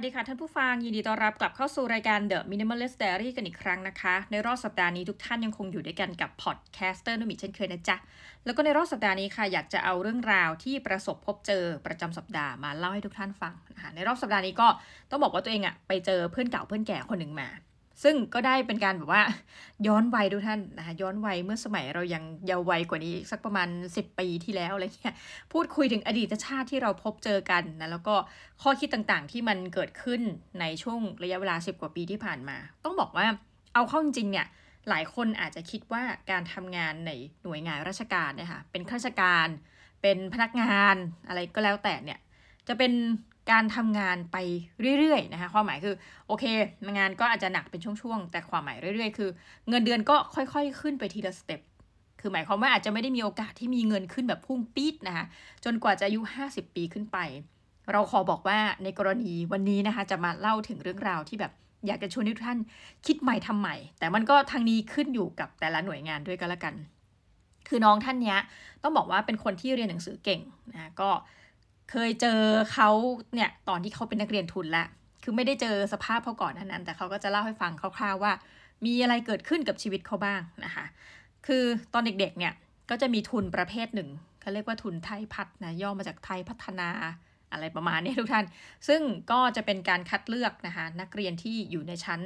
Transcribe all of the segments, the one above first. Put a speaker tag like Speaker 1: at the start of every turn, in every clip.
Speaker 1: วัสดีค่ะท่านผู้ฟัง ยินดีต้อนรับกลับเข้าสู่รายการ The Minimalist Diary กันอีกครั้งนะคะ ในรอบสัปดาห์นี้ทุกท่านยังคงอยู่ด้วยกันกับ podcaster นุมิเช่นเคยนะจ๊ะ แล้วก็ในรอบสัปดาห์นี้ค่ะ อยากจะเอาเรื่องราวที่ประสบพบเจอประจำสัปดาห์มาเล่าให้ทุกท่านฟังนะคะในรอบสัปดาห์นี้ก็ต้องบอกว่าตัวเองอะไปเจอเพื่อนเก่าเพื่อนแก่คนหนึ่งมา ซึ่งก็ได้เป็นการแบบว่าย้อนวัยทุกท่านนะคะย้อนวัยเมื่อสมัยเรายังเยาว์วัยกว่านี้สักประมาณ 10 ปีที่แล้วอะไรเงี้ยพูดคุยถึงอดีตชาติที่เราพบเจอกันนะแล้วก็ข้อคิดต่างๆที่มันเกิดขึ้นในช่วงระยะเวลา 10 กว่าปีที่ผ่านมา ต้องบอกว่าเอาเข้าจริงๆเนี่ยหลายคนอาจจะคิดว่าการทำงานในหน่วยงานราชการเนี่ยค่ะเป็นข้าราชการ เป็นพนักงานอะไรก็แล้วแต่เนี่ยจะเป็น การทำงานไปเรื่อยๆนะคะความหมายคือโอเคงานก็อาจจะหนักเป็นช่วงๆ แต่ความหมายเรื่อยๆ คือ เงินเดือนก็ค่อยๆ ขึ้นไปทีละสเต็ปคือหมายความว่าอาจจะไม่ได้มีโอกาสที่มีเงินขึ้นแบบพุ่งปี๊ดนะคะจนกว่าจะอายุ 50 ปีขึ้นไป เราขอบอกว่าในกรณีวันนี้นะคะ จะมาเล่าถึงเรื่องราวที่แบบอยากจะชวนทุกท่านคิดใหม่ทำใหม่ แต่มันก็ทางนี้ขึ้นอยู่กับแต่ละหน่วยงานด้วยกันละกัน คือน้องท่านนี้ต้องบอกว่าเป็นคนที่เรียนหนังสือเก่งนะก็ เคยเจอเขาเนี่ยตอนที่เขาเป็นนักเรียนทุนละคือไม่ได้เจอสภาพเขาก่อนนั้น แต่เขาก็จะเล่าให้ฟังคร่าวๆว่า มีอะไรเกิดขึ้นกับชีวิตเขาบ้างนะคะคือตอนเด็กๆเนี่ยก็จะมีทุนประเภทหนึ่งเขาเรียกว่าทุนไทยพัฒนะย่อมาจากไทยพัฒนาอะไรประมาณนี้ทุกท่าน ซึ่งก็จะเป็นการคัดเลือกนะคะนักเรียนที่อยู่ในชั้น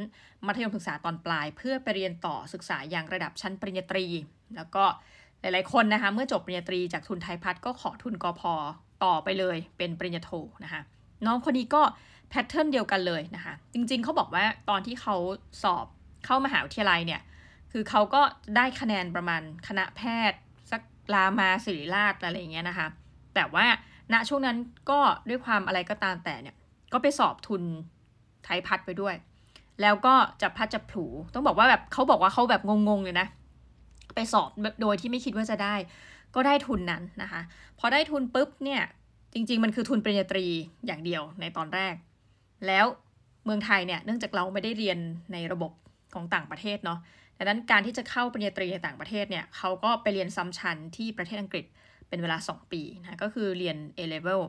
Speaker 1: มัธยมศึกษาตอนปลาย เพื่อไปเรียนต่อศึกษาอย่างระดับชั้นปริญญาตรี แล้วก็หลายๆคนนะคะเมื่อจบปริญญาตรีจากทุนไทยพัฒก็ขอทุนกอพ ต่อไปเลยเป็นปริญญาโทนะคะน้องคนนี้ก็แพทเทิร์นเดียวกันเลยนะคะจริงๆเขาบอกว่าตอนที่เขาสอบเข้ามหาวิทยาลัยเนี่ยคือเขาก็ได้คะแนนประมาณคณะแพทย์สักรามาศิริราชอะไรอย่างเงี้ยนะคะแต่ว่าณช่วงนั้นก็ด้วยความอะไรก็ตามแต่เนี่ยก็ไปสอบทุนไทยพัดไปด้วย แล้วก็จะพัดจะผูต้องบอกว่าแบบเขาบอกว่าเขาแบบงงๆเลยนะ ไปสอบโดยที่ไม่คิดว่าจะได้ ก็ได้ทุนนั้นนะคะ พอได้ทุนปุ๊บเนี่ยจริง ๆ มันคือทุนปริญญาตรีอย่างเดียวในตอนแรก แล้วเมืองไทยเนี่ยเนื่องจากเราไม่ได้เรียนในระบบของต่างประเทศเนาะดังนั้นการที่จะเข้าปริญญาตรีในต่างประเทศเนี่ยเขาก็ไปเรียนซ้ำชั้นที่ประเทศอังกฤษเป็นเวลา 2 ปีนะก็คือเรียน A level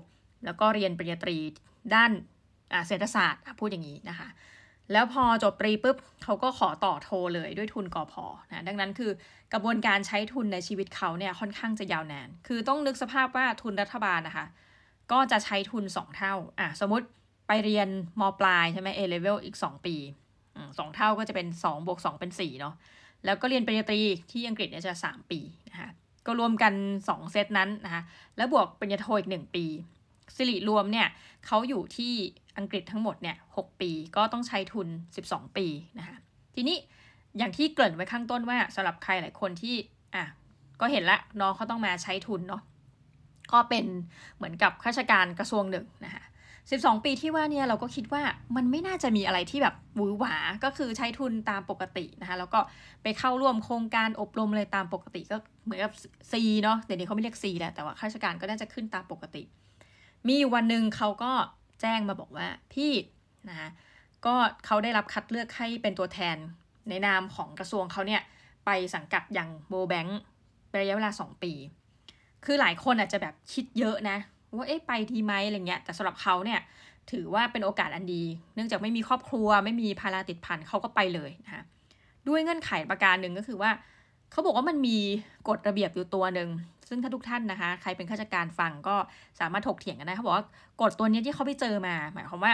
Speaker 1: แล้วก็เรียนปริญญาตรีด้านเศรษฐศาสตร์พูดอย่างนี้นะคะ แล้วพอจบปรีปุ๊บเขาก็ขอต่อโทเลยด้วยทุนกอพอนะดังนั้นคือกระบวนการใช้ทุนในชีวิตเขาเนี่ยค่อนข้างจะยาวนาน คือต้องนึกสภาพว่าทุนรัฐบาลนะคะก็จะใช้ทุน 2 เท่าอะสมมติไปเรียนมปลายใช่ไหม A level อีก 2 ปีสองเท่าก็จะเป็น2บวก2เป็น4เนาะแล้วก็เรียนปริญญาตรีที่อังกฤษเนี่ยจะ 3 ปีนะคะก็รวมกัน 2 เซตนั้นนะคะแล้วบวกปริญญาโทอีก 1 ปี สิริรวมเนี่ยเขาอยู่ที่อังกฤษทั้งหมดเนี่ยหปีก็ต้องใช้ทุน 12 ปีนะคะทีนี้อย่างที่เกริ่นไว้ข้างต้นว่าสำหรับใครหลายคนที่อะก็เห็นละน้องเขาต้องมาใช้ทุนเนาะก็เป็นเหมือนกับข้าราชการกระทรวงหนึ่งนะคะ12 ปีที่ว่าเนี่ยเราก็คิดว่ามันไม่น่าจะมีอะไรที่แบบหวือหวา ก็คือใช้ทุนตามปกตินะคะแล้วก็ไปเข้าร่วมโครงการอบรมอะไรตามปกติก็เหมือนกับ C เนาะเดี๋ยวนี้เขาไม่เรียก C แล้วแต่ว่าข้าราชการก็น่าจะขึ้นตามปกติ มีวันหนึ่งเขาก็แจ้งมาบอกว่าพี่นะคะก็เขาได้รับคัดเลือกให้เป็นตัวแทนในนามของกระทรวงเขาเนี่ยไปสังกัดอย่างโบแบงค์เป็นระยะเวลา 2 ปี คือหลายคนอาจจะแบบคิดเยอะนะ ว่าเอ๊ะไปทีไหมอะไรเงี้ย แต่สำหรับเขาเนี่ยถือว่าเป็นโอกาสอันดี เนื่องจากไม่มีครอบครัวไม่มีภาระติดพันเขาก็ไปเลยนะคะด้วยเงื่อนไขประการหนึ่งก็คือว่า เขาบอกว่ามันมีกฎระเบียบอยู่ตัวหนึ่ง ซึ่งถ้าทุกท่านนะคะ ใครเป็นข้าราชการฟังก็สามารถถกเถียงกันได้เขาบอกว่ากฎตัวนี้ที่เขาไปเจอมา หมายความว่า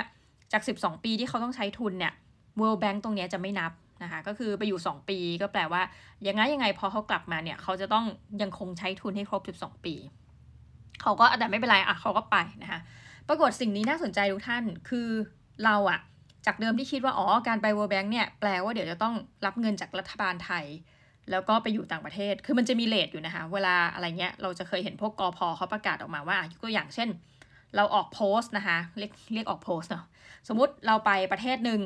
Speaker 1: จาก 12 ปีที่เขาต้องใช้ทุนเนี่ย World Bank ตรงนี้จะไม่นับนะคะ ก็คือไปอยู่ 2 ปีก็แปลว่า ยังไงยังไงพอเขากลับมาเนี่ย เขาจะต้องยังคงใช้ทุนให้ครบ 12 ปี เขาก็แต่ไม่เป็นไรอะเขาก็ไปนะคะ ปรากฏสิ่งนี้น่าสนใจทุกท่าน คือเราอะจากเดิมที่คิดว่า อ๋อ การไป World Bank เนี่ย แปลว่าเดี๋ยวจะต้องรับเงินจากรัฐบาลไทย แล้วก็ไปอยู่ต่างประเทศ คือมันจะมีเลทอยู่นะคะ เวลาอะไรเงี้ย เราจะเคยเห็นพวกกอพอเขาประกาศออกมาว่า ยกตัวอย่างเช่น เราออกโพสต์นะคะ เรียกเรียกออกโพสต์เนาะ สมมุติเราไปประเทศหนึ่ง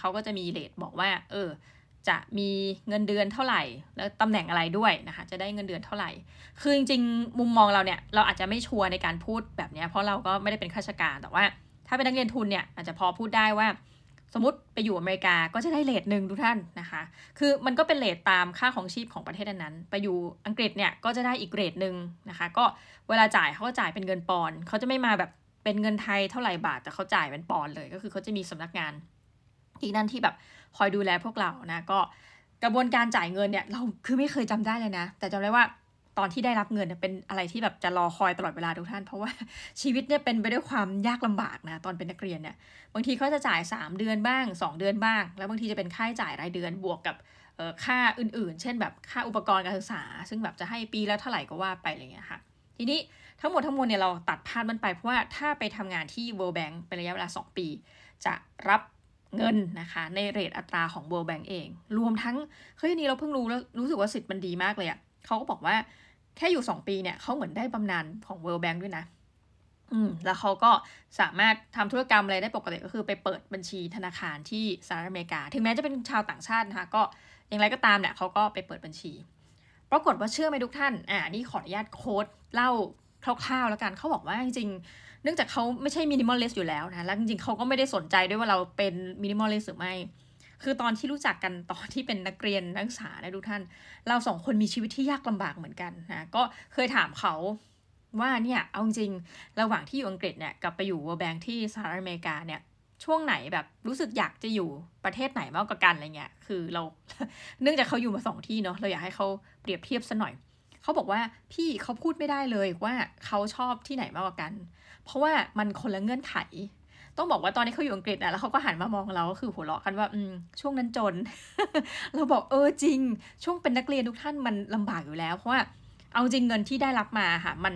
Speaker 1: เขาก็จะมีเลทบอกว่า เออ จะมีเงินเดือนเท่าไหร่ แล้วตำแหน่งอะไรด้วยนะคะ จะได้เงินเดือนเท่าไหร่ คือจริงๆ มุมมองเราเนี่ย เราอาจจะไม่ชัวร์ในการพูดแบบนี้ เพราะเราก็ไม่ได้เป็นข้าราชการ แต่ว่า ถ้าเป็นนักเรียนทุนเนี่ย อาจจะพอพูดได้ว่า สมมติไปอยู่อเมริกาก็จะได้เลทหนึ่งทุกท่านนะคะ คือมันก็เป็นเลทตามค่าของชีพของประเทศนั้น ไปอยู่อังกฤษเนี่ยก็จะได้อีกเรทหนึ่งนะคะ ก็เวลาจ่ายเขาก็จ่ายเป็นเงินปอนเขาจะไม่มาแบบเป็นเงินไทยเท่าไหร่บาทแต่เขาจ่ายเป็นปอนด์เลย ก็คือเขาจะมีสำนักงานที่นั่นที่แบบคอยดูแลพวกเรานะ ก็กระบวนการจ่ายเงินเนี่ยเราคือไม่เคยจำได้เลยนะ แต่จำได้ว่า ตอนที่ได้รับเงินเป็นอะไรที่แบบจะรอคอยตลอดเวลาทุกท่าน เพราะว่าชีวิตเนี่ยเป็นไปด้วยความยากลำบากนะตอนเป็นนักเรียนเนี่ยบางทีเขาจะจ่าย 3 เดือนบ้าง 2 เดือนบ้าง แล้วบางทีจะเป็นค่าจ่ายรายเดือนบวกกับค่าอื่นๆ เช่นแบบค่าอุปกรณ์การศึกษา ซึ่งแบบจะให้ปีแล้วเท่าไหร่ก็ว่าไปอะไรเงี้ยค่ะ ทีนี้ทั้งหมดทั้งมวลเนี่ยเราตัดพาดมันไปเพราะว่าถ้าไปทำงานที่ World Bank เป็นระยะเวลา 2 ปี จะรับเงินนะคะ ในเรทอัตราของ World Bank เอง รวมทั้งเฮ้ยนี้เราเพิ่งรู้แล้วรู้สึกว่าสิทธิ์มันดีมากเลยอะ่ะเขาก็บอกว่า แค่อยู่ 2 ปีเนี่ยเขาเหมือนได้บำนาญของ World Bank ด้วยนะ อืม แล้วเขาก็สามารถทำธุรกรรมอะไรได้ปกติก็คือไปเปิดบัญชีธนาคารที่สหรัฐอเมริกา ถึงแม้จะเป็นชาวต่างชาตินะคะ ก็อย่างไรก็ตามเนี่ยเขาก็ไปเปิดบัญชี ปรากฏว่าเชื่อไหมทุกท่าน อ่า นี่ขออนุญาตโค้ดเล่าคร่าวๆแล้วกันเขาบอกว่าจริงๆ เนื่องจากเขาไม่ใช่มินิมอลเลสอยู่แล้วนะ แล้วจริงๆเขาก็ไม่ได้สนใจด้วยว่าเราเป็นมินิมอลเลสหรือไม่ คือตอนที่รู้จักกันตอนที่เป็นนักเรียนนักศึกษานะทุกท่าน เราสองคนมีชีวิตที่ยากลำบากเหมือนกันนะก็เคยถามเขาว่าเนี่ยเอาจริงระหว่างที่อยู่อังกฤษเนี่ยกับไปอยู่ World Bank ที่สหรัฐอเมริกาเนี่ยช่วงไหนแบบรู้สึกอยากจะอยู่ประเทศไหนมากกว่ากันอะไรเงี้ยคือเราเนื่องจากเขาอยู่มาสองที่เนาะเราอยากให้เขาเปรียบเทียบซะหน่อยเขาบอกว่าพี่เขาพูดไม่ได้เลยว่าเขาชอบที่ไหนมากกว่ากัน เพราะว่ามันคนละเงื่อนไข ต้องบอกว่าตอนนี้เขาอยู่อังกฤษอะแล้วเขาก็หันมามองเราก็คือหัวเราะกันว่าอืมช่วงนั้นจน เราบอกเออจริง ช่วงเป็นนักเรียนทุกท่านมันลำบากอยู่แล้วเพราะว่าเอาจริงเงินที่ได้รับมาค่ะ มัน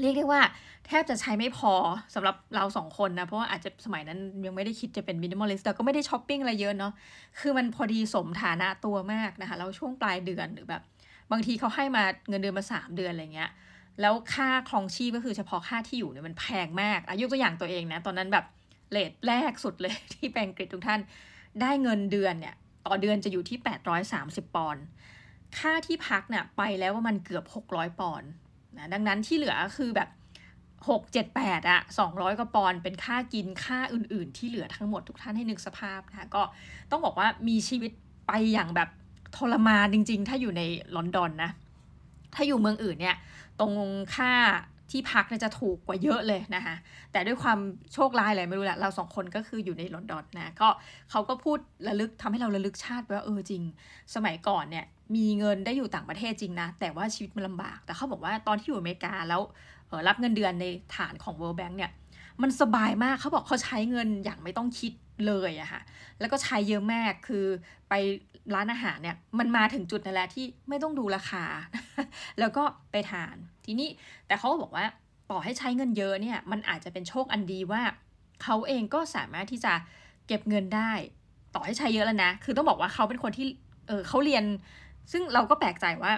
Speaker 1: เรียกได้ว่าแทบจะใช้ไม่พอสำหรับเราสองคนนะ เพราะว่าอาจจะสมัยนั้นยังไม่ได้คิดจะเป็น minimalist แต่ก็ไม่ได้ช้อปปิ้งอะไรเยอะเนาะคือมันพอดีสมฐานะตัวมากนะคะแล้วช่วงปลายเดือนหรือแบบ บางทีเขาให้มาเงินเดือนมาสามเดือนอะไรเงี้ย แล้วค่าครองชีพก็คือเฉพาะค่าที่อยู่เนี่ยมันแพงมากอายุตัวอย่างตัวเองนะ ตอนนั้นแบบเลทแรกสุดเลยที่แปลงกฤษทุกท่าน ได้เงินเดือนเนี่ย ต่อเดือนจะอยู่ที่ 830 ปอนด์ค่าที่พักเนี่ยไปแล้วว่ามันเกือบ 600 ปอนด์นะดังนั้นที่เหลือคือแบบ 6 7 8อะ200กว่าปอนด์เป็นค่ากินค่าอื่น ๆ ที่เหลือทั้งหมดทุกท่านให้นึกสภาพนะก็ต้องบอกว่ามีชีวิตไปอย่างแบบทรมานจริง ๆ ถ้าอยู่ในลอนดอนนะถ้าอยู่เมืองอื่นเนี่ย ตรงค่าที่พักเนี่ยจะถูกกว่าเยอะเลยนะคะแต่ด้วยความโชคร้ายอะไรไม่รู้แหละเราสองคนก็คืออยู่ในลอนดอนนะก็เขาก็พูดระลึกทำให้เราระลึกชาติว่าเออจริง สมัยก่อนเนี่ยมีเงินได้อยู่ต่างประเทศจริงนะ แต่ว่าชีวิตมันลำบาก แต่เขาบอกว่าตอนที่อยู่อเมริกาแล้วรับเงินเดือนในฐานของ World Bank เนี่ย มันสบายมากเขาบอกเขาใช้เงินอย่างไม่ต้องคิดเลยอะค่ะ แล้วก็ใช้เยอะมาก คือไปร้านอาหารเนี่ย มันมาถึงจุดนั่นแหละที่ไม่ต้องดูราคา แล้วก็ไปทาน ทีนี้แต่เขาก็บอกว่าต่อให้ใช้เงินเยอะเนี่ย มันอาจจะเป็นโชคอันดีว่าเขาเองก็สามารถที่จะเก็บเงินได้ ต่อให้ใช้เยอะแล้วนะ คือต้องบอกว่าเขาเป็นคนที่ เออเขาเรียน ซึ่งเราก็แปลกใจว่า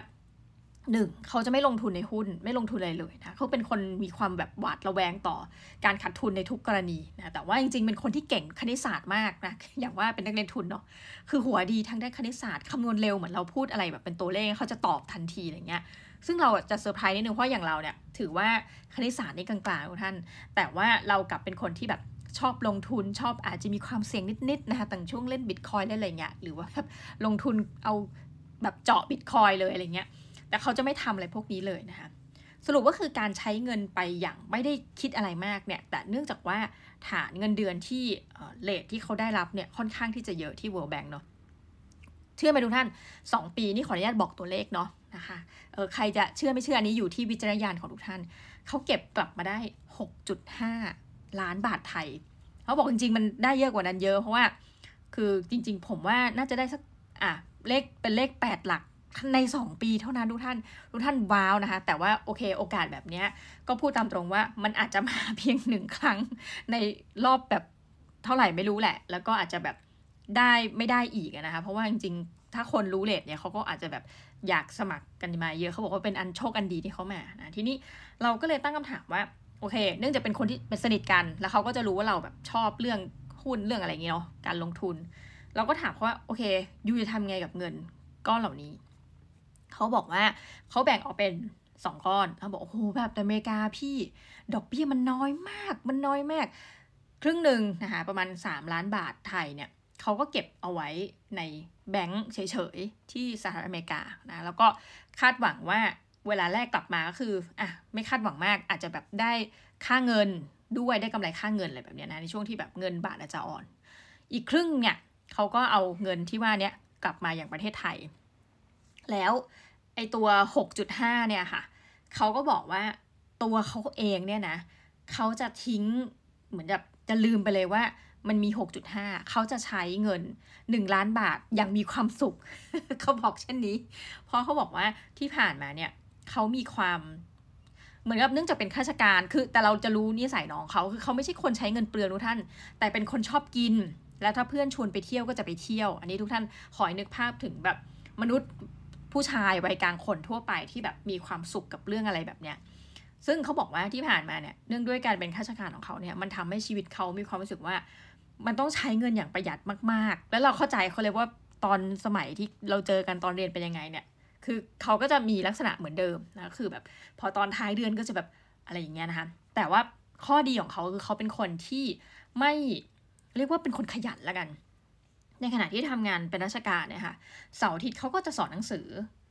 Speaker 1: หนึ่งเขาจะไม่ลงทุนในหุ้นไม่ลงทุนอะไรเลยนะเขาเป็นคนมีความแบบหวาดระแวงต่อการขาดทุนในทุกกรณีนะแต่ว่าจริงๆ เป็นคนที่เก่งคณิตศาสตร์มากนะอย่างว่าเป็นนักเรียนทุนเนาะคือหัวดีทั้งด้านคณิตศาสตร์คำนวณเร็วเหมือนเราพูดอะไรแบบเป็นตัวเลขเขาจะตอบทันทีอะไรเงี้ยซึ่งเราจะเซอร์ไพรส์นิดนึงเพราะอย่างเราเนี่ยถือว่าคณิตศาสตร์นี่กลางๆทุกท่าน แต่ว่าเรากลับเป็นคนที่แบบชอบลงทุนชอบอาจจะมีความเสี่ยงนิดๆนะคะต่างช่วงเล่นบิตคอยเล่นอะไรเงี้ยหรือว่าแบบลงทุนเอาแบบเจาะบิตคอยเลยอะไรเงี้ย แต่เขาจะไม่ทำอะไรพวกนี้เลยนะคะสรุปว่าคือการใช้เงินไปอย่างไม่ได้คิดอะไรมากเนี่ย แต่เนื่องจากว่าฐานเงินเดือนที่เลทที่เขาได้รับเนี่ยค่อนข้างที่จะเยอะที่ World Bank เนาะเชื่อไหมทุกท่าน 2 ปีนี่ขออนุญาตบอกตัวเลขเนาะนะคะเออใครจะเชื่อไม่เชื่ออันนี้อยู่ที่วิจารณญาณของทุกท่าน เขาเก็บกลับมาได้ 6.5 ล้านบาทไทย เขาบอกจริงๆ มันได้เยอะกว่านั้นเยอะเพราะว่า คือจริงๆ ผมว่าน่าจะได้สักอะเลขเป็นเลข 8 หลัก ใน 2 ปีเท่านั้นทุกท่านทุกท่านว้าวนะคะ แต่ว่าโอเคโอกาสแบบนี้ก็พูดตามตรงว่ามันอาจจะมาเพียงหนึ่งครั้งในรอบแบบเท่าไหร่ไม่รู้แหละ แล้วก็อาจจะแบบได้ไม่ได้อีกนะคะ เพราะว่าจริงๆ ถ้าคนรู้เลทเนี่ยเขาก็อาจจะแบบอยากสมัครกันมาเยอะเขาบอกว่าเป็นอันโชคอันดีที่เขามานะทีนี้เราก็เลยตั้งคำถามว่าโอเค เนื่องจากเป็นคนที่เป็นสนิทกัน แล้วเขาก็จะรู้ว่าเราแบบชอบเรื่องหุ้นเรื่องอะไรเงี้ยเนาะการลงทุน เราก็ถามเขาว่าโอเคยูจะทำไงกับเงินก้อนเหล่านี้ เขาบอกว่าเขาแบ่งออกเป็นสองก้อนเขาบอกโอ้โหแบบอเมริกาพี่ ดอกเบี้ยมันน้อยมาก มันน้อยมาก ครึ่งหนึ่งนะคะประมาณ 3 ล้านบาทไทยเนี่ยเขาก็เก็บเอาไว้ในแบงก์เฉยๆ ที่สหรัฐอเมริกานะแล้วก็คาดหวังว่าเวลาแรกกลับมาก็คืออะไม่คาดหวังมากอาจจะแบบได้ค่าเงินด้วยได้กำไรค่าเงินอะไรแบบนี้นะในช่วงที่แบบเงินบาทอาจจะอ่อน อีกครึ่งเนี่ยเขาก็เอาเงินที่ว่านี้กลับมาอย่างประเทศไทย แล้วไอตัว 6.5 เนี่ยค่ะ เขาก็บอกว่าตัวเขาเองเนี่ยนะ เขาจะทิ้งเหมือนแบบจะลืมไปเลยว่ามันมี 6.5 เขาจะใช้เงิน 1 ล้านบาทอย่างมีความสุข เขาบอกเช่นนี้ เพราะเขาบอกว่าที่ผ่านมาเนี่ย เขามีความเหมือนกับเนื่องจากเป็นข้าราชการ คือ แต่เราจะรู้นิสัยน้องเขาคือเขาไม่ใช่คนใช้เงินเปลืองทุกท่าน แต่เป็นคนชอบกิน แล้วถ้าเพื่อนชวนไปเที่ยวก็จะไปเที่ยว อันนี้ทุกท่านขอให้นึกภาพถึงแบบมนุษย์ ผู้ชายวัยกลางคนทั่วไปที่แบบมีความสุขกับเรื่องอะไรแบบเนี้ยซึ่งเขาบอกว่าที่ผ่านมาเนี่ยเนื่องด้วยการเป็นข้าราชการของเขาเนี่ยมันทำให้ชีวิตเขามีความรู้สึกว่า มันต้องใช้เงินอย่างประหยัดมาก ๆ แล้วเราเข้าใจเขาเลยว่าตอนสมัยที่เราเจอกันตอนเรียนเป็นยังไงเนี่ย คือเขาก็จะมีลักษณะเหมือนเดิมนะคือแบบพอตอนท้ายเดือนก็จะแบบอะไรอย่างเงี้ยนะคะแต่ว่าข้อดีของเขาคือเขาเป็นคนที่ไม่เรียกว่าเป็นคนขยันละกัน ในขณะที่ทำงานเป็นราชการเนี่ยค่ะเสาร์อาทิตย์เขาก็จะสอนหนังสือ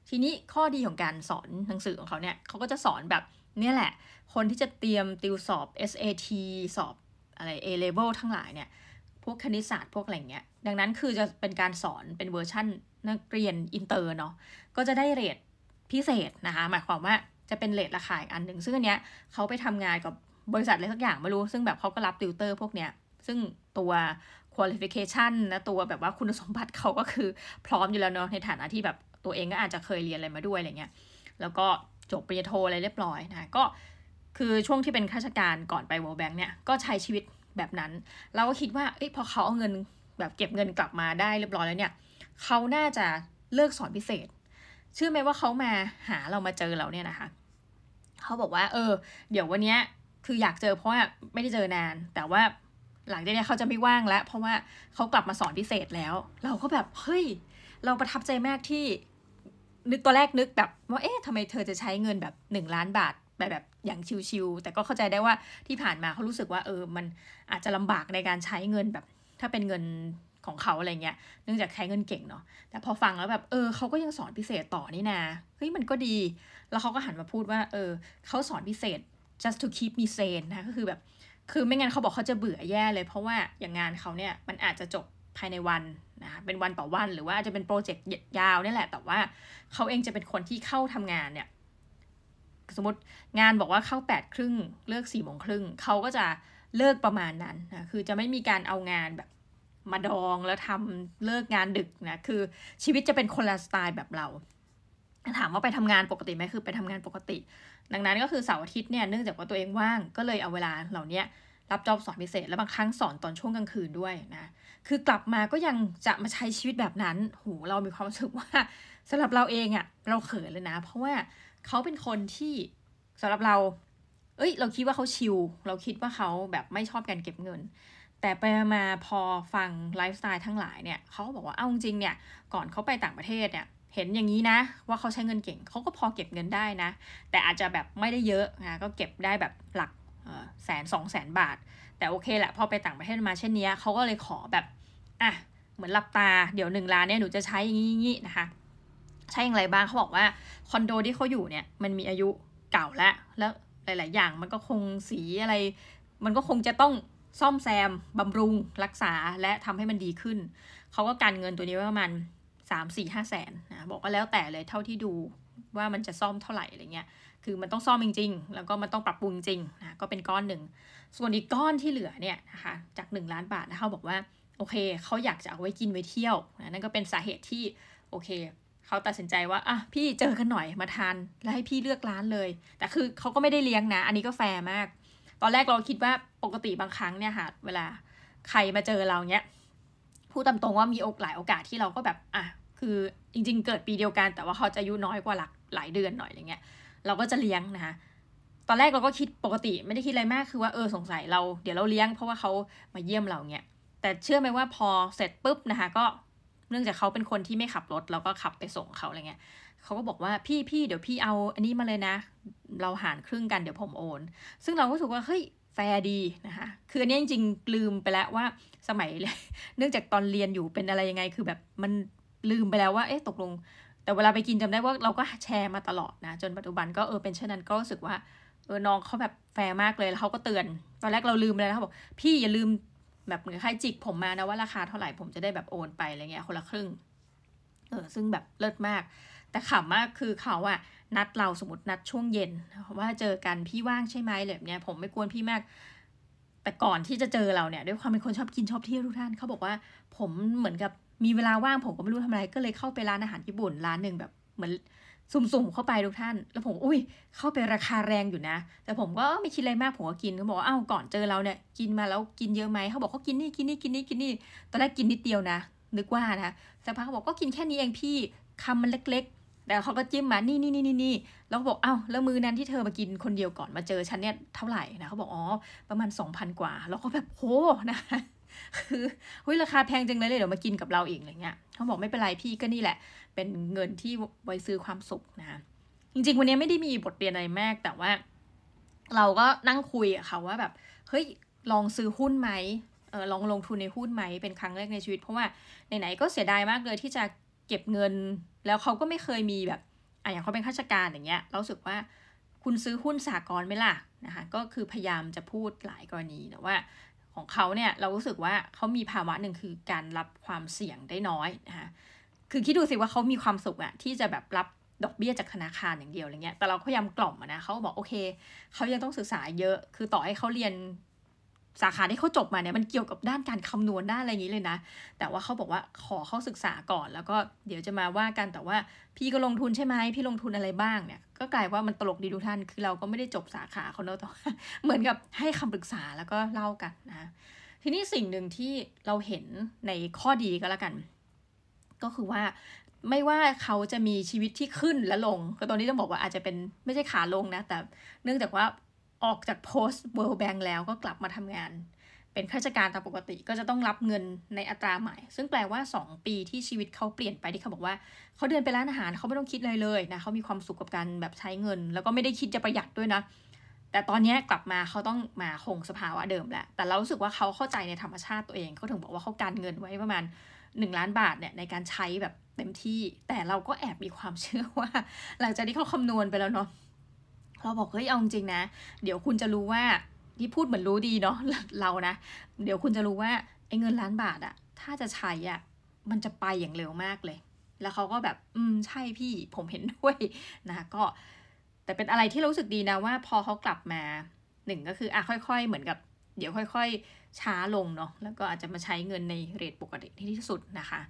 Speaker 1: ทีนี้ข้อดีของการสอนหนังสือของเขาเนี่ยเขาก็จะสอนแบบเนี่ยแหละ คนที่จะเตรียมติวสอบ SAT สอบอะไร A level ทั้งหลายเนี่ยพวกคณิตศาสตร์พวกอะไรเงี้ย ดังนั้นคือจะเป็นการสอนเป็นเวอร์ชั่นนักเรียนอินเตอร์เนาะก็จะได้เรทพิเศษนะคะ หมายความว่าจะเป็นเรทราคาอีกอันหนึ่งซึ่งอันเนี้ยเขาไปทำงานกับบริษัทอะไรสักอย่างไม่รู้ ซึ่งแบบเขาก็รับติวเตอร์พวกเนี้ยซึ่งตัว qualification นะตัวแบบว่าคุณสมบัติเขาก็คือพร้อมอยู่แล้วเนาะในฐานะที่แบบตัวเองก็อาจจะเคยเรียนอะไรมาด้วยอะไรเงี้ยแล้วก็จบปริญญาโทอะไรเรียบร้อยนะก็คือช่วงที่เป็นข้าราชการก่อนไป World Bank เนี่ยก็ใช้ชีวิตแบบนั้น เราก็คิดว่าเอ้ยพอเขาเอาเงินแบบเก็บเงินกลับมาได้เรียบร้อยแล้วเนี่ยเขาน่าจะเลิกสอนพิเศษ เชื่อไหมว่าเขามาหาเรามาเจอเราเนี่ยนะคะเขาบอกว่า เออ เดี๋ยววันเนี้ยคืออยากเจอเพราะว่าไม่ได้เจอนาน แต่ว่า หลังจากนี้เขาจะไม่ว่างแล้ว เพราะว่าเขากลับมาสอนพิเศษแล้ว เราก็แบบเฮ้ย เราประทับใจมากที่ นึกตัวแรกนึกแบบว่าเอ๊ะทำไมเธอจะใช้เงินแบบหนึ่งล้านบาทแบบแบบอย่างชิวๆแต่ก็เข้าใจได้ว่าที่ผ่านมาเขารู้สึกว่าเออมันอาจจะลำบากในการใช้เงินแบบ ถ้าเป็นเงินของเขาอะไรเงี้ย เนื่องจากใช้เงินเก่งเนาะ แต่พอฟังแล้วแบบ เออเขาก็ยังสอนพิเศษต่อนี่นา เฮ้ยมันก็ดี แล้วเขาก็หันมาพูดว่า เออเขาสอนพิเศษ just to keep me sane นะ ก็คือแบบ คือไม่งั้นเขาบอกเขาจะเบื่อแย่เลยเพราะว่าอย่างงานเขาเนี่ยมันอาจจะจบภายในวันนะเป็นวันต่อวันหรือว่าจะเป็นโปรเจกต์ยาวนี่แหละ แต่ว่าเขาเองจะเป็นคนที่เข้าทำงานเนี่ยสมมติงานบอกว่าเข้าแปดครึ่งเลิกสี่โมงครึ่งเขาก็จะเลิกประมาณนั้นนะคือจะไม่มีการเอางานแบบมาดองแล้วทำเลิกงานดึกนะคือชีวิตจะเป็นคนละสไตล์แบบเรา ถามว่าไปทำงานปกติไหมคือไปทำงานปกติ ดังนั้นก็คือเสาร์อาทิตย์เนี่ยเนื่องจากว่าตัวเองว่างก็เลยเอาเวลาเหล่านี้รับจอบสอนพิเศษ แล้วบางครั้งสอนตอนช่วงกลางคืนด้วยนะคือกลับมาก็ยังจะมาใช้ชีวิตแบบนั้นโหเรามีความรู้สึกว่าสำหรับเราเองอะ่ะเราเขินเลยนะ เพราะว่าเขาเป็นคนที่สำหรับเรา เอ้ย เราคิดว่าเขาชิลเราคิดว่าเขาแบบไม่ชอบการเก็บเงิน แต่ไปมาพอฟังไลฟ์สไตล์ทั้งหลายเนี่ยเขาก็บอกว่าเอาจริงเนี่ยก่อนเขาไปต่างประเทศเนี่ย เห็นอย่างนี้นะ ว่าเขาใช้เงินเก่งเขาก็พอเก็บเงินได้นะ แต่อาจจะแบบไม่ได้เยอะนะก็เก็บได้แบบหลักแสนสองแสนบาท แต่โอเคแหละพอไปต่างประเทศมาเช่นนี้เขาก็เลยขอแบบอะเหมือนหลับตาเดี๋ยวหนึ่งล้านเนี่ยหนูจะใช้อย่างนี้นะคะใช่อย่างไรบ้างเขาบอกว่าคอนโดที่เขาอยู่เนี่ยมันมีอายุเก่าแล้วแล้วหลาย ๆ อย่างมันก็คงสีอะไร มันก็คงจะต้องซ่อมแซมบำรุงรักษาและทำให้มันดีขึ้น เขาก็การเงินตัวนี้ไว้ประมาณ สามสี่ห้าแสนนะบอกว่าแล้วแต่เลยเท่าที่ดูว่ามันจะซ่อมเท่าไหร่อะไรเงี้ย คือมันต้องซ่อมจริงๆ แล้วก็มันต้องปรับปรุงจริงนะ ก็เป็นก้อนหนึ่ง ส่วนอีกก้อนที่เหลือเนี่ยนะคะ จากหนึ่งล้านบาทนะเขาบอกว่า โอเค เขาอยากจะเอาไว้กินไว้เที่ยวนะนั่นก็เป็นสาเหตุที่โอเค เขาตัดสินใจว่า อะ พี่เจอกันหน่อยมาทาน แล้วให้พี่เลือกร้านเลย แต่คือเขาก็ไม่ได้เลี้ยงนะ อันนี้ก็แฟร์มาก ตอนแรกเราคิดว่าปกติบางครั้งเนี่ยค่ะ เวลาใครมาเจอเราเนี้ย พูดตามตรงว่ามีโอกหลายโอกาสที่เราก็แบบอะคือจริง ๆ เกิดปีเดียวกันแต่ว่าเขาจะอายุน้อยกว่าหลักหลายเดือนหน่อยอะไรเงี้ย เราก็จะเลี้ยงนะคะตอนแรกเราก็คิดปกติไม่ได้คิดอะไรมากคือว่าเออสงสัยเราเดี๋ยวเราเลี้ยงเพราะว่าเขามาเยี่ยมเราเนี้ยแต่เชื่อไหมว่าพอเสร็จปุ๊บนะคะก็เนื่องจากเขาเป็นคนที่ไม่ขับรถเราก็ขับไปส่งเขาอะไรเงี้ยเขาก็บอกว่าพี่พี่เดี๋ยวพี่เอาอันนี้มาเลยนะ เราหารครึ่งกันเดี๋ยวผมโอน ซึ่งเราก็รู้สึกว่าเฮ้ย แฟร์ดีนะคะ คืออันนี้จริงๆลืมไปแล้วว่าสมัย เนื่องจากตอนเรียนอยู่เป็นอะไรยังไง คือแบบมันลืมไปแล้วว่าเอ๊ะตกลง แต่เวลาไปกินจำได้ว่าเราก็แชร์มาตลอดนะ จนปัจจุบันก็เออเป็นเช่นนั้นก็รู้สึกว่าเออน้องเขาแบบแฟร์มากเลยแล้วเขาก็เตือน ตอนแรกเราลืมเลยนะเขาบอกพี่อย่าลืมแบบเหมือนใครจิกผมมานะว่าราคาเท่าไหร่ผมจะได้แบบโอนไปอะไรเงี้ยคนละครึ่ง เออซึ่งแบบเลิศมาก แต่ขำมากคือเขาอะ นัดเราสมมตินัดช่วงเย็น ว่าเจอกันพี่ว่างใช่ไหมแบบเนี้ยผมไม่กวนพี่มาก แต่ก่อนที่จะเจอเราเนี่ยด้วยความเป็นคนชอบกินชอบเที่ยวทุกท่านเขาบอกว่า ผมเหมือนกับมีเวลาว่างผมก็ไม่รู้ทำอะไร ก็เลยเข้าไปร้านอาหารญี่ปุ่นร้านหนึ่งแบบเหมือนสุ่มๆเข้าไปทุกท่าน แล้วผมอุ้ย เข้าไปราคาแรงอยู่นะ แต่ผมก็ไม่คิดอะไรมาก ผมก็กินเขาบอกว่าอ้าวก่อนเจอเราเนี่ยกินมาแล้วกินเยอะไหมเขาบอกเขากินนี่กินนี่กินนี่กินนี่ตอนแรกกินนิดเดียวนะนึกว่านะสักพักเขาบอกก็กินแค่นี้เองพี่คำมันเล็ก แต่เขาก็จิ้มมา นี่นี่นี่นี่นี่แล้วก็บอก เอ้า แล้วมือนั้นที่เธอมากินคนเดียวก่อนมาเจอฉันเนี่ยเท่าไหร่นะเขาบอก อ๋อ ประมาณสองพันกว่า แล้วก็แบบโหนะคือเฮ้ยราคาแพงจังเลยเลยเดี๋ยวมากินกับเราเองอะไรเงี้ยเขาบอกไม่เป็นไรพี่ก็นี่แหละ เป็นเงินที่ไว้ซื้อความสุขนะ จริง ๆ วันนี้ไม่ได้มีบทเรียนอะไรมาก แต่ว่า เราก็นั่งคุยกับเขาว่าแบบ เฮ้ย ลองซื้อหุ้นไหมเออลองลงทุนในหุ้นไหมเป็นครั้งแรกในชีวิต เพราะว่าไหนๆก็เสียดายมากเลยที่จะเก็บเงิน แล้วเขาก็ไม่เคยมีแบบอะอย่างเขาเป็นข้าราชการอย่างเงี้ยเราสึกว่าคุณซื้อหุ้นสากลไหมล่ะนะคะก็คือพยายามจะพูดหลายกรณีแต่ว่าของเขาเนี่ยเรารู้สึกว่าเขามีภาวะหนึ่งคือการรับความเสี่ยงได้น้อยนะคะคือคิดดูสิว่าเขามีความสุขอะที่จะแบบรับดอกเบี้ยจากธนาคารอย่างเดียวอะไรเงี้ยแต่เราพยายามกล่อมนะเขาบอกโอเคเขายังต้องศึกษาเยอะ คือต่อให้เขาเรียน สาขาที่เขาจบมาเนี่ยมันเกี่ยวกับด้านการคำนวณด้านอะไรอย่างนี้เลยนะ แต่ว่าเขาบอกว่าขอเขาศึกษาก่อนแล้วก็เดี๋ยวจะมาว่ากันแต่ว่าพี่ก็ลงทุนใช่ไหมพี่ลงทุนอะไรบ้างเนี่ย ก็กลายว่ามันตลกดีทุกท่านคือเราก็ไม่ได้จบสาขาเขาเนอะแต่เหมือนกับให้คำปรึกษาแล้วก็เล่ากันนะทีนี้สิ่งหนึ่งที่เราเห็นในข้อดีก็แล้วกัน ก็คือว่าไม่ว่าเขาจะมีชีวิตที่ขึ้นและลงก็ตอนนี้ต้องบอกว่าอาจจะเป็นไม่ใช่ขาลงนะ แต่เนื่องจากว่า ออกจากโพสต์ World Bank แล้วก็กลับมาทำงาน เป็นข้าราชการตามปกติก็จะต้องรับเงินในอัตราใหม่ ซึ่งแปลว่า 2 ปีที่ชีวิตเขาเปลี่ยนไปที่เขาบอกว่าเขาเดินไปร้านอาหารเขาไม่ต้องคิดเลยเลยนะเขามีความสุขกับการแบบใช้เงิน แล้วก็ไม่ได้คิดจะประหยัดด้วยนะแต่ตอนนี้กลับมาเขาต้องมาคงสภาวะเดิมแหละ แต่เรารู้สึกว่าเขาเข้าใจในธรรมชาติตัวเอง เขาถึงบอกว่าเขาการเงินไว้ประมาณ 1 ล้านบาทเนี่ยในการใช้แบบเต็มที่ แต่เราก็แอบมีความเชื่อว่า หลังจากที่เขาคำนวณไปแล้วเนาะ เราบอกเฮ้ยเอาจริงนะ เดี๋ยวคุณจะรู้ว่าที่พูดเหมือนรู้ดีเนาะเรานะ เดี๋ยวคุณจะรู้ว่าไอ้เงินล้านบาทอะถ้าจะใช้อะมันจะไปอย่างเร็วมากเลย แล้วเขาก็แบบ อืมใช่พี่ผมเห็นด้วยนะก็ แต่เป็นอะไรที่รู้สึกดีนะว่า พอเขากลับมาหนึ่งก็คืออะค่อย ๆ เหมือนกับ เดี๋ยวค่อย ๆ ช้าลงเนาะแล้วก็อาจจะมาใช้เงินในเรทปกติที่สุดนะคะ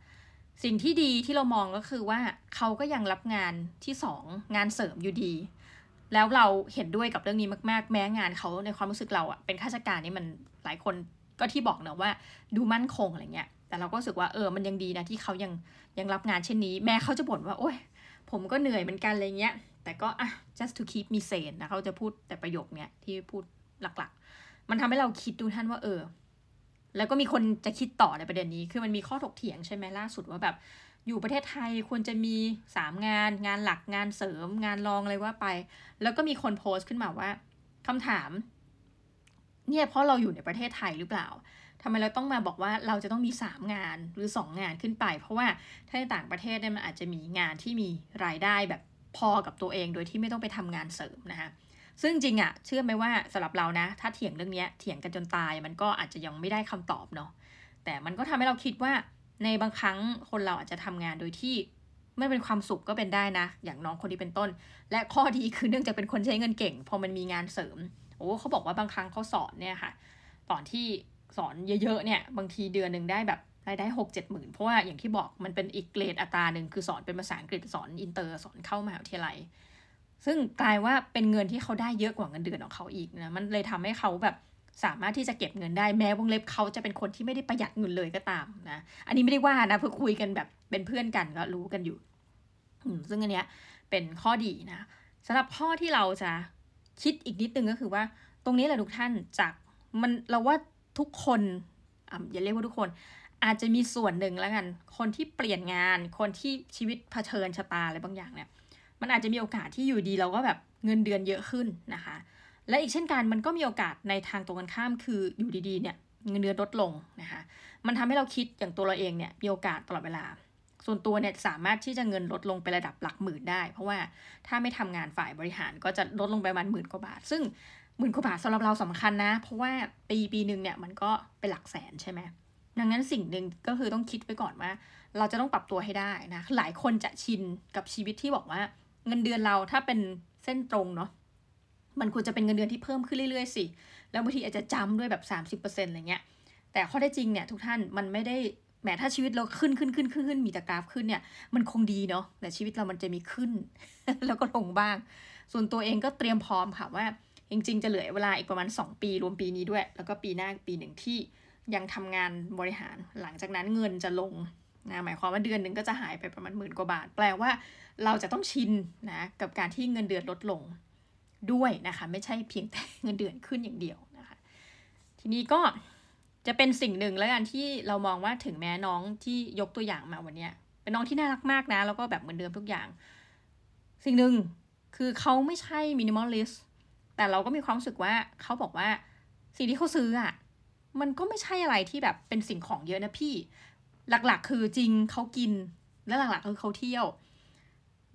Speaker 1: สิ่งที่ดีที่เรามองก็คือว่าเขาก็ยังรับงานที่สองงานเสริมอยู่ดี แล้วเราเห็นด้วยกับเรื่องนี้มาก ๆ แม้งานเขาในความรู้สึกเราอะเป็นข้าราชการนี่มันหลายคนก็ที่บอกเนะว่าดูมั่นคงอะไรเงี้ย แต่เราก็รู้สึกว่าเออมันยังดีนะที่เขายังยังรับงานเช่นนี้ แม้เขาจะบ่นว่าโอ้ยผมก็เหนื่อยเหมือนกันอะไรเงี้ย แต่ก็อะ just to keep me sane นะเขาจะพูดแต่ประโยคเนี้ยที่พูดหลักๆ มันทำให้เราคิดดูท่านว่าเออ แล้วก็มีคนจะคิดต่อในประเด็นนี้ คือมันมีข้อถกเถียงใช่ไหมล่าสุดว่าแบบ อยู่ประเทศไทยควรจะมีสามงาน งานหลักงานเสริม งานรองอะไรว่าไป แล้วก็มีคนโพสต์ขึ้นมาว่าคำถาม เนี่ยเพราะเราอยู่ในประเทศไทยหรือเปล่าทำไมเราต้องมาบอกว่าเราจะต้องมีสามงานหรือสองงานขึ้นไป เพราะว่าถ้าในต่างประเทศเนี่ยมันอาจจะมีงานที่มีรายได้แบบพอกับตัวเองโดยที่ไม่ต้องไปทำงานเสริมนะคะซึ่งจริงอะเชื่อไหมว่าสำหรับเรานะ ถ้าเถียงเรื่องนี้เถียงกันจนตายมันก็อาจจะยังไม่ได้คำตอบเนาะแต่มันก็ทำให้เราคิดว่า ในบางครั้งคนเราอาจจะทำงานโดยที่ไม่เป็นความสุขก็เป็นได้นะ อย่างน้องคนนี้เป็นต้น และข้อดีคือเนื่องจากเป็นคนใช้เงินเก่ง พอมันมีงานเสริม โอ้เขาบอกว่าบางครั้งเขาสอนเนี่ยค่ะ ตอนที่สอนเยอะๆเนี่ย บางทีเดือนหนึ่งได้แบบรายได้หกเจ็ดหมื่นเพราะว่าอย่างที่บอกมันเป็นอีกเกรดอัตราหนึ่งคือสอนเป็นภาษาอังกฤษสอนอินเตอร์สอนเข้ามหาวิทยาลัย ซึ่งกลายว่าเป็นเงินที่เขาได้เยอะกว่าเงินเดือนของเขาอีกนะมันเลยทำให้เขาแบบ สามารถที่จะเก็บเงินได้แม้วงเล็บเขาจะเป็นคนที่ไม่ได้ประหยัดเงินเลยก็ตามนะอันนี้ไม่ได้ว่านะเพื่อคุยกันแบบเป็นเพื่อนกันก็รู้กันอยู่ซึ่งอันเนี้ยเป็นข้อดีนะสำหรับข้อที่เราจะคิดอีกนิดนึงก็คือว่า ตรงนี้แหละทุกท่านจากมันเราว่าทุกคนอ่าอย่าเรียกว่าทุกคน อาจจะมีส่วนหนึ่งแล้วกัน คนที่เปลี่ยนงาน คนที่ชีวิตเผชิญชะตาอะไรบางอย่างเนี่ย มันอาจจะมีโอกาสที่อยู่ดีเราก็แบบเงินเดือนเยอะขึ้นนะคะ และอีกเช่นกันมันก็มีโอกาสในทางตรงกันข้ามคืออยู่ดีๆเนี่ยเงินเดือนลดลงนะคะมันทำให้เราคิดอย่างตัวเราเองเนี่ยมีโอกาสตลอดเวลา ส่วนตัวเนี่ยสามารถที่จะเงินลดลงไประดับหลักหมื่นได้ เพราะว่าถ้าไม่ทำงานฝ่ายบริหารก็จะลดลงไปประมาณหมื่นกว่าบาท ซึ่งหมื่นกว่าบาทสำหรับเราสำคัญนะ เพราะว่าปีปีหนึ่งเนี่ยมันก็เป็นหลักแสนใช่ไหมดังนั้นสิ่งหนึ่งก็คือต้องคิดไว้ก่อนว่า เราจะต้องปรับตัวให้ได้นะหลายคนจะชินกับชีวิตที่บอกว่า เงินเดือนเราถ้าเป็นเส้นตรงเนาะ มันควรจะเป็นเงินเดือนที่เพิ่มขึ้นเรื่อยๆสิ แล้วบางทีอาจจะจำด้วยแบบ 30%อะไรเงี้ย แต่ข้อได้จริงเนี่ยทุกท่านมันไม่ได้แม้ถ้าชีวิตเราขึ้นขึ้นขึ้นขึ้นขึ้นมีแต่กราฟขึ้นเนี่ยมันคงดีเนาะแต่ชีวิตเรามันจะมีขึ้น แล้วก็ลงบ้าง ส่วนตัวเองก็เตรียมพร้อมค่ะว่าจริง ๆ จะเหลือเวลาอีกประมาณ 2 ปีรวมปีนี้ด้วย แล้วก็ปีหน้าปีหนึ่งที่ยังทำงานบริหารหลังจากนั้นเงินจะลงนะหมายความว่าเดือนหนึ่งก็จะหายไปประมาณหมื่นกว่าบาท แปลว่าเราจะต้องชินนะกับการที่เงินเดือนลดลง ด้วยนะคะไม่ใช่เพียงแต่เงินเดือนขึ้นอย่างเดียวนะคะ ทีนี้ก็จะเป็นสิ่งหนึ่งแล้วกันที่เรามองว่าถึงแม้น้องที่ยกตัวอย่างมาวันนี้เป็นน้องที่น่ารักมากนะ แล้วก็แบบเหมือนเดิมทุกอย่าง สิ่งหนึ่งคือเขาไม่ใช่ minimalistแต่เราก็มีความรู้สึกว่าเขาบอกว่าสิ่งที่เขาซื้ออะมันก็ไม่ใช่อะไรที่แบบเป็นสิ่งของเยอะนะพี่ หลักๆ คือจริงเขากิน และหลักๆคือเขาเที่ยว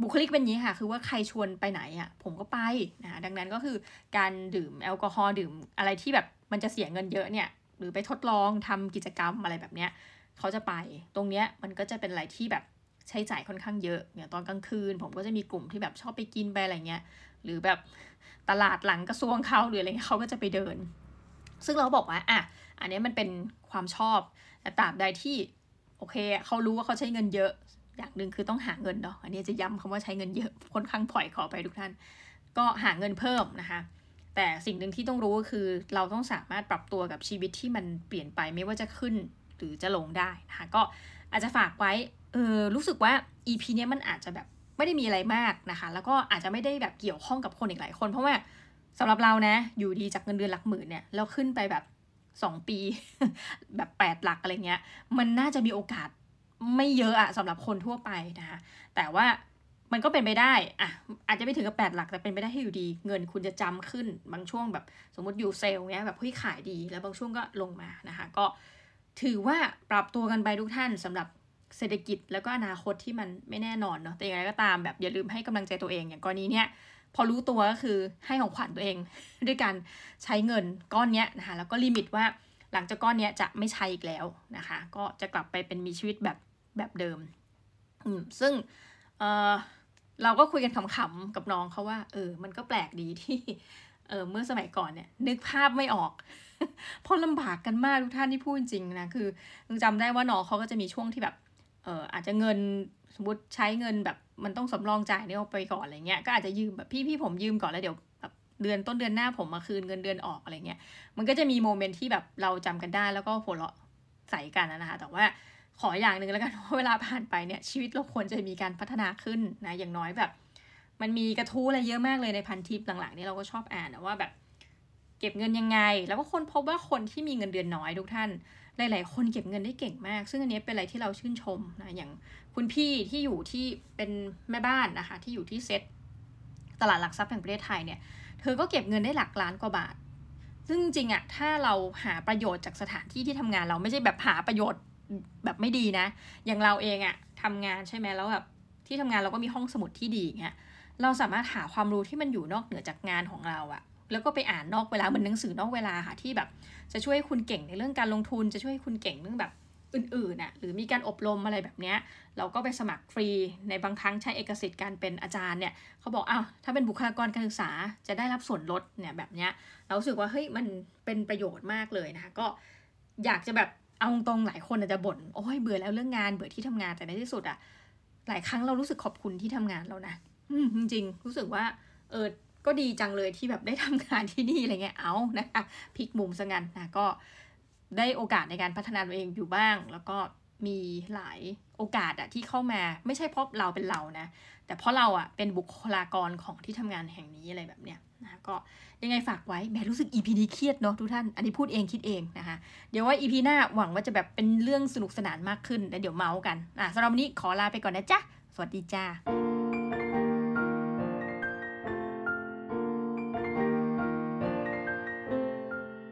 Speaker 1: บุคลิกเป็นอย่างนี้ค่ะ คือว่าใครชวนไปไหนอะ่ะ ผมก็ไปนะดังนั้นก็คือการดื่มแอลกอฮอล์ดื่มอะไรที่แบบมันจะเสียเงินเยอะเนี่ย หรือไปทดลองทำกิจกรรมอะไรแบบเนี้ยเขาจะไป ตรงเนี้ยมันก็จะเป็นอะไรที่แบบใช้จ่ายค่อนข้างเยอะอย่างตอนกลางคืน ผมก็จะมีกลุ่มที่แบบชอบไปกินไปอะไรเงี้ย หรือแบบตลาดหลังกระทรวงเขาหรืออะไรเงี้ยเขาก็จะไปเดิน ซึ่งเราบอกว่าอะอันนี้มันเป็นความชอบแต่ตราบใดที่โอเคเขารู้ว่าเขาใช้เงินเยอะ อย่างหนึ่งคือต้องหาเงินเนาะอันนี้จะย้ำคำว่าใช้เงินเยอะค่อนข้างปล่อยขอไปทุกท่าน ก็หาเงินเพิ่มนะคะ แต่สิ่งหนึ่งที่ต้องรู้ก็คือเราต้องสามารถปรับตัวกับชีวิตที่มันเปลี่ยนไปไม่ว่าจะขึ้นหรือจะลงได้นะคะก็อาจจะฝากไว้เออรู้สึกว่า EP เนี้ยมันอาจจะแบบไม่ได้มีอะไรมากนะคะ แล้วก็อาจจะไม่ได้แบบเกี่ยวข้องกับคนอีกหลายคน เพราะว่าสำหรับเรานะ อยู่ดีจากเงินเดือนหลักหมื่นเนี่ยแล้วขึ้นไปแบบสองปี แบบแปดหลักอะไรเงี้ย มันน่าจะมีโอกาส ไม่เยอะอะสำหรับคนทั่วไปนะคะแต่ว่ามันก็เป็นไปได้อะอาจจะไม่ถึงกับแปดหลัก แต่เป็นไปได้ให้อยู่ดี เงินคุณจะจำขึ้นบางช่วงแบบสมมติอยู่เซลล์เนี้ยแบบเฮ้ยขายดี แล้วบางช่วงก็ลงมานะคะ ก็ถือว่าปรับตัวกันไปทุกท่านสำหรับเศรษฐกิจแล้วก็อนาคตที่มันไม่แน่นอนเนาะแต่อย่างไรก็ตามแบบอย่าลืมให้กำลังใจตัวเองอย่างกรณีเนี้ยพอรู้ตัวก็คือให้ของขวัญตัวเอง ด้วยการใช้เงินก้อนเนี้ยนะคะแล้วก็ลิมิตว่าหลังจากก้อนเนี้ยจะไม่ใช้อีกแล้วนะคะ ก็จะกลับไปเป็นมีชีวิตแบบ แบบเดิมอืมซึ่งเออเราก็คุยกันขำๆกับน้องเขาว่า เออ มันก็แปลกดีที่ เออเมื่อสมัยก่อนเนี่ย นึกภาพไม่ออก เพราะลำบากกันมากทุกท่านที่พูดจริงนะ คือยังจำได้ว่าน้องเขาก็จะมีช่วงที่แบบ เอออาจจะเงินสมมติใช้เงินแบบมันต้องสำรองจ่ายเนี่ยไปก่อนอะไรเงี้ย ก็อาจจะยืมแบบพี่พี่ผมยืมก่อนแล้วเดี๋ยวแบบเดือนต้นเดือนหน้าผมมาคืนเงินเดือนออกอะไรเงี้ย มันก็จะมีโมเมนต์ที่แบบเราจำกันได้แล้วก็หัวเราะใส่กันนะคะ แต่ว่า ขออย่างหนึ่งแล้วกันว่าเวลาผ่านไปเนี่ยชีวิตเราควรจะมีการพัฒนาขึ้นนะอย่างน้อยแบบ มันมีกระทู้อะไรเยอะมากเลยในพันทิปหลังๆนี่เราก็ชอบอ่านนะว่าแบบ เก็บเงินยังไง แล้วก็คนพบว่าคนที่มีเงินเดือนน้อยทุกท่านหลายๆคนเก็บเงินได้เก่งมาก ซึ่งอันนี้เป็นอะไรที่เราชื่นชมนะอย่างคุณพี่ที่อยู่ที่เป็นแม่บ้านนะคะที่อยู่ที่เซ็ตตลาดหลักทรัพย์แห่งประเทศไทยเนี่ยเธอก็เก็บเงินได้หลักล้านกว่าบาท ซึ่งจริงอะถ้าเราหาประโยชน์จากสถานที่ที่ทำงานเราไม่ใช่แบบหาประโยชน์ แบบไม่ดีนะ อย่างเราเองอะทำงานใช่ไหมแล้วแบบที่ทำงานเราก็มีห้องสมุดที่ดีเงี้ยเราสามารถหาความรู้ที่มันอยู่นอกเหนือจากงานของเราอะแล้วก็ไปอ่านนอกเวลาเหมือนหนังสือนอกเวลาค่ะที่แบบ จะช่วยคุณเก่งในเรื่องการลงทุน จะช่วยคุณเก่งเรื่องแบบอื่นๆน่ะหรือมีการอบรมอะไรแบบเนี้ยเราก็ไปสมัครฟรีในบางครั้งใช้เอกสิทธิ์การเป็นอาจารย์เนี่ยเขาบอกอ้าวถ้าเป็นบุคลากรการศึกษาจะได้รับส่วนลดเนี่ยแบบเนี้ยเราสึกว่าเฮ้ยมันเป็นประโยชน์มากเลยนะคะก็อยากจะแบบ เอาตรงหลายคนอาจจะบ่นโอ้ยเบื่อแล้วเรื่องงานเบื่อที่ทำงานแต่ในที่สุดอะหลายครั้งเรารู้สึกขอบคุณที่ทำงานแล้วนะอืมจริง รู้สึกว่า เออก็ดีจังเลยที่แบบได้ทำงานที่นี่อะไรเงี้ยเอานะคะพลิกมุมซะงั้นนะก็ได้โอกาสในการพัฒนาตัวเองอยู่บ้าง แล้วก็มีหลายโอกาสอะที่เข้ามาไม่ใช่เพราะเราเป็นเรานะ แต่เพราะเราอะเป็นบุคลากรของที่ทำงานแห่งนี้อะไรแบบเนี้ย นะก็ยังไงฝากไว้แม่รู้สึก EP นี้เครียดเนาะทุกท่าน อันนี้พูดเองคิดเองนะคะ เดี๋ยวว่า EP หน้าหวังว่าจะแบบเป็นเรื่องสนุกสนานมากขึ้นแล้วเดี๋ยวเมาส์กันอะสำหรับวันนี้ขอลาไปก่อนนะจ๊ะ สวัสดีจ้า